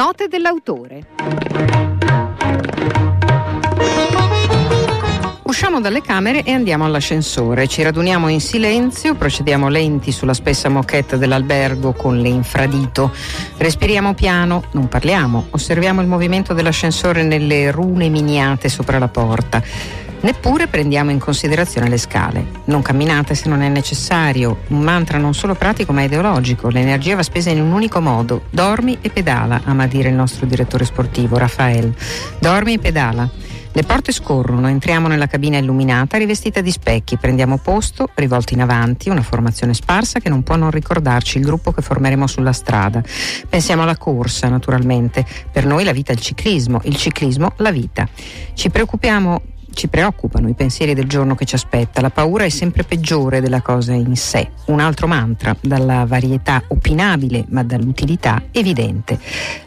Note dell'autore. Usciamo dalle camere e andiamo all'ascensore. Ci raduniamo in silenzio, procediamo lenti sulla spessa moquette dell'albergo con l'infradito. Respiriamo piano, non parliamo, osserviamo il movimento dell'ascensore nelle rune miniate sopra la porta. Neppure prendiamo in considerazione le scale. Non camminate se non è necessario. Un mantra non solo pratico ma ideologico. L'energia va spesa in un unico modo. Dormi e pedala, ama dire il nostro direttore sportivo, Rafael. Dormi e pedala. Le porte scorrono, entriamo nella cabina illuminata rivestita di specchi, prendiamo posto, rivolti in avanti, una formazione sparsa che non può non ricordarci il gruppo che formeremo sulla strada. Pensiamo alla corsa, naturalmente. Per noi la vita è il ciclismo, il ciclismo la vita. Ci preoccupiamo ci preoccupano i pensieri del giorno che ci aspetta. La paura è sempre peggiore della cosa in sé. Un altro mantra, dalla varietà opinabile ma dall'utilità evidente.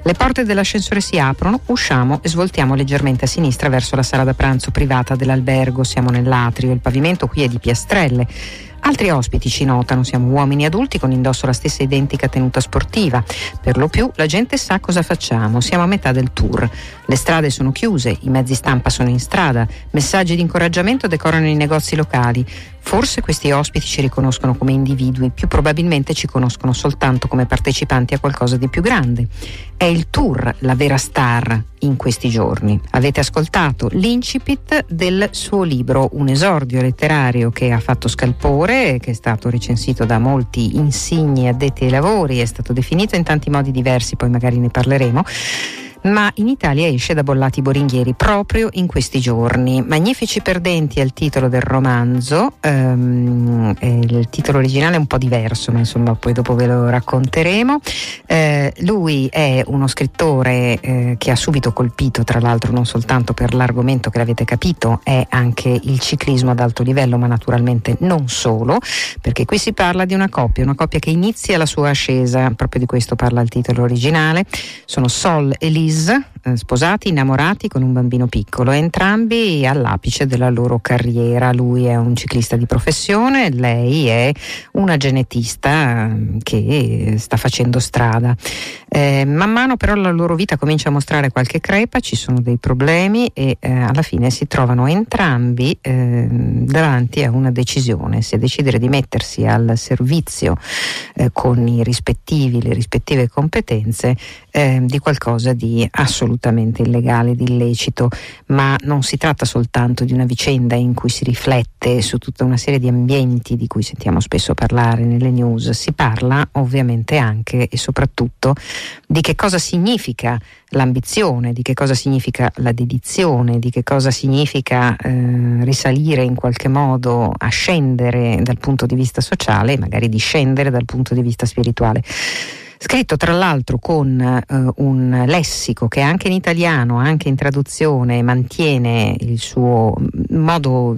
Le porte dell'ascensore si aprono, usciamo e svoltiamo leggermente a sinistra verso la sala da pranzo privata dell'albergo. Siamo nell'atrio, il pavimento qui è di piastrelle. Altri ospiti ci notano, siamo uomini adulti con indosso la stessa identica tenuta sportiva. Per lo più la gente sa cosa facciamo, siamo a metà del tour. Le strade sono chiuse, i mezzi stampa sono in strada, messaggi di incoraggiamento decorano i negozi locali. Forse questi ospiti ci riconoscono come individui, più probabilmente ci conoscono soltanto come partecipanti a qualcosa di più grande. È il tour la vera star in questi giorni. Avete ascoltato l'incipit del suo libro, un esordio letterario che ha fatto scalpore, che è stato recensito da molti insigni addetti ai lavori, è stato definito in tanti modi diversi, poi magari ne parleremo ma in Italia esce da Bollati Boringhieri proprio in questi giorni. Magnifici perdenti è il titolo del romanzo, um, il titolo originale è un po' diverso, ma insomma poi dopo ve lo racconteremo. Eh, lui è uno scrittore eh, che ha subito colpito, tra l'altro non soltanto per l'argomento che l'avete capito, è anche il ciclismo ad alto livello, ma naturalmente non solo, perché qui si parla di una coppia, una coppia che inizia la sua ascesa, proprio di questo parla il titolo originale, sono Sol e Lisa Days. Eh, sposati, innamorati con un bambino piccolo, entrambi all'apice della loro carriera. Lui è un ciclista di professione, lei è una genetista mm, che sta facendo strada. Eh, man mano però la loro vita comincia a mostrare qualche crepa, ci sono dei problemi e eh, alla fine si trovano entrambi eh, davanti a una decisione, se decidere di mettersi al servizio eh, con i rispettivi, le rispettive competenze eh, di qualcosa di assolutamente illegale, di illecito, ma non si tratta soltanto di una vicenda in cui si riflette su tutta una serie di ambienti di cui sentiamo spesso parlare nelle news, si parla ovviamente anche e soprattutto di che cosa significa l'ambizione, di che cosa significa la dedizione, di che cosa significa eh, risalire in qualche modo, ascendere dal punto di vista sociale e magari discendere dal punto di vista spirituale scritto tra l'altro con eh, un lessico che anche in italiano, anche in traduzione, mantiene il suo modo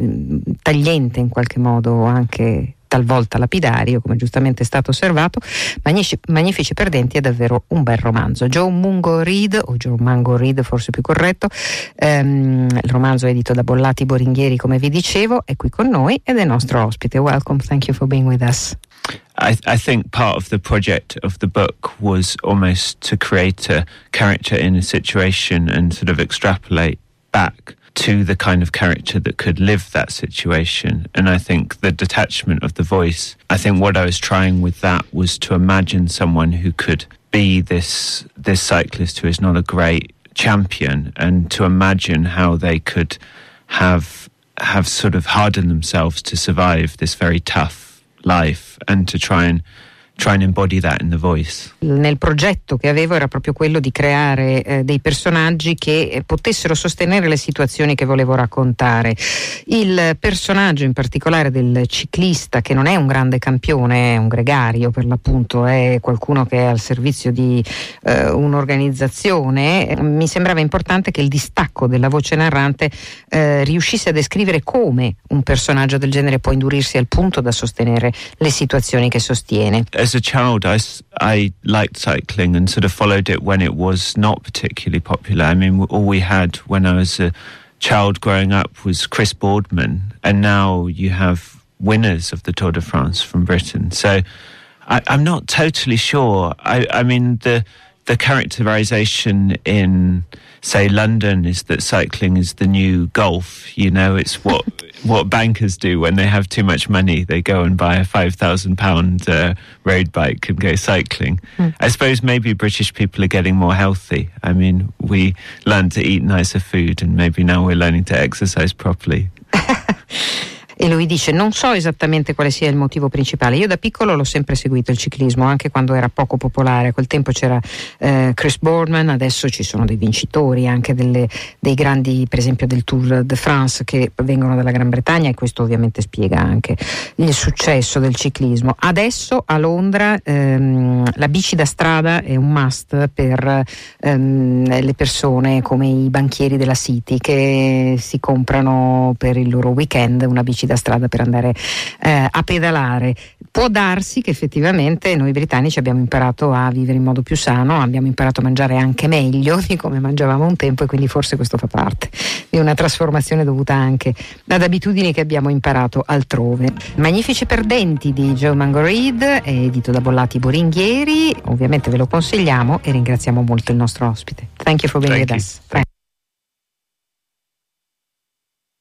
tagliente in qualche modo anche talvolta lapidario, come giustamente è stato osservato, Magnifici, Magnifici Perdenti è davvero un bel romanzo. Joe Mungo Reed, o Joe Mango Reed forse più corretto, ehm, il romanzo è edito da Bollati Boringhieri come vi dicevo, è qui con noi ed è nostro ospite. Welcome, thank you for being with us. I, I, think part of the project of the book was almost to create a character in a situation and sort of extrapolate back to the kind of character that could live that situation. And I think the detachment of the voice, I think what I was trying with that was to imagine someone who could be this this cyclist who is not a great champion and to imagine how they could have have sort of hardened themselves to survive this very tough life and to try and try and embody that in the voice. Nel progetto che avevo era proprio quello di creare eh, dei personaggi che eh, potessero sostenere le situazioni che volevo raccontare. Il personaggio in particolare del ciclista che non è un grande campione, è un gregario per l'appunto, è qualcuno che è al servizio di eh, un'organizzazione, mi sembrava importante che il distacco della voce narrante eh, riuscisse a descrivere come un personaggio del genere può indurirsi al punto da sostenere le situazioni che sostiene. As a child, I, I liked cycling and sort of followed it when it was not particularly popular. I mean, all we had when I was a child growing up was Chris Boardman, and now you have winners of the Tour de France from Britain. So I, am not totally sure. I, I mean, the the characterization in say London is that cycling is the new golf. You know, it's what what bankers do when they have too much money. They go and buy a five thousand pound uh, road bike and go cycling. Mm. I suppose maybe British people are getting more healthy. I mean, we learned to eat nicer food, and maybe now we're learning to exercise properly. E lui dice: Non so esattamente quale sia il motivo principale. Io da piccolo l'ho sempre seguito il ciclismo, anche quando era poco popolare. A quel tempo c'era eh, Chris Boardman, adesso ci sono dei vincitori anche delle, dei grandi, per esempio del Tour de France, che vengono dalla Gran Bretagna, e questo ovviamente spiega anche il successo del ciclismo. Adesso a Londra ehm, la bici da strada è un must per ehm, le persone come i banchieri della City che si comprano per il loro weekend una bici da strada per andare eh, a pedalare. Può darsi che effettivamente noi britannici abbiamo imparato a vivere in modo più sano, abbiamo imparato a mangiare anche meglio di come mangiavamo un tempo e quindi forse questo fa parte di una trasformazione dovuta anche ad abitudini che abbiamo imparato altrove. Magnifici perdenti di Joe Mango Reed, edito da Bollati Boringhieri, ovviamente ve lo consigliamo e ringraziamo molto il nostro ospite. Thank you for being Thank with you. us.